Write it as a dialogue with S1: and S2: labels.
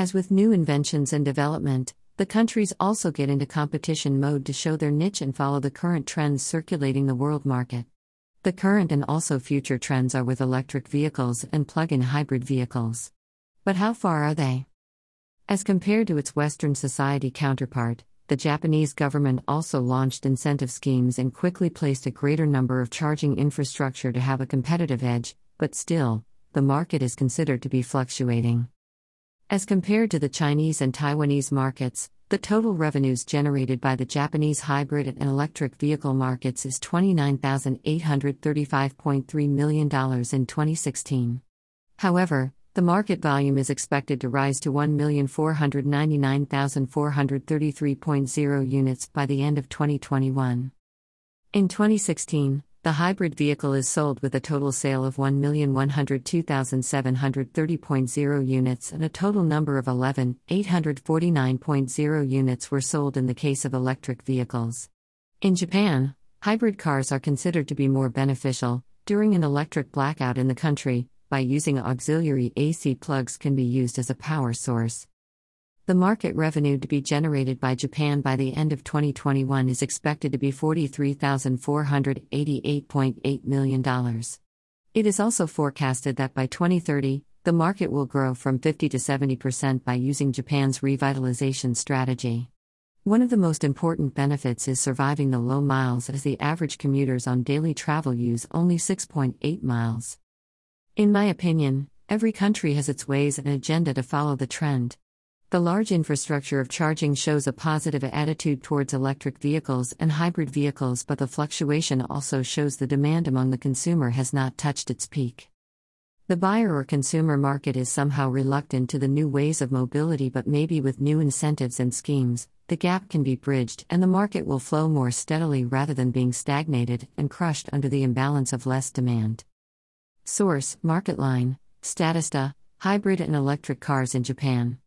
S1: As with new inventions and development, the countries also get into competition mode to show their niche and follow the current trends circulating the world market. The current and also future trends are with electric vehicles and plug in hybrid vehicles. But how far are they? As compared to its Western society counterpart, the Japanese government also launched incentive schemes and quickly placed a greater number of charging infrastructure to have a competitive edge, but still, the market is considered to be fluctuating. As compared to the Chinese and Taiwanese markets, the total revenues generated by the Japanese hybrid and electric vehicle markets is $29,835.3 million in 2016. However, the market volume is expected to rise to 1,499,433.0 units by the end of 2021. In 2016, the hybrid vehicle is sold with a total sale of 1,102,730.0 units and a total number of 11,849.0 units were sold in the case of electric vehicles. In Japan, hybrid cars are considered to be more beneficial during an electric blackout in the country by using auxiliary AC plugs can be used as a power source. The market revenue to be generated by Japan by the end of 2021 is expected to be $43,488.8 million. It is also forecasted that by 2030, the market will grow from 50 to 70% by using Japan's revitalization strategy. One of the most important benefits is surviving the low miles as the average commuters on daily travel use only 6.8 miles. In my opinion, every country has its ways and agenda to follow the trend. The large infrastructure of charging shows a positive attitude towards electric vehicles and hybrid vehicles, but the fluctuation also shows the demand among the consumer has not touched its peak. The buyer or consumer market is somehow reluctant to the new ways of mobility, but maybe with new incentives and schemes, the gap can be bridged and the market will flow more steadily rather than being stagnated and crushed under the imbalance of less demand. Source Marketline, Statista, Hybrid and Electric Cars in Japan.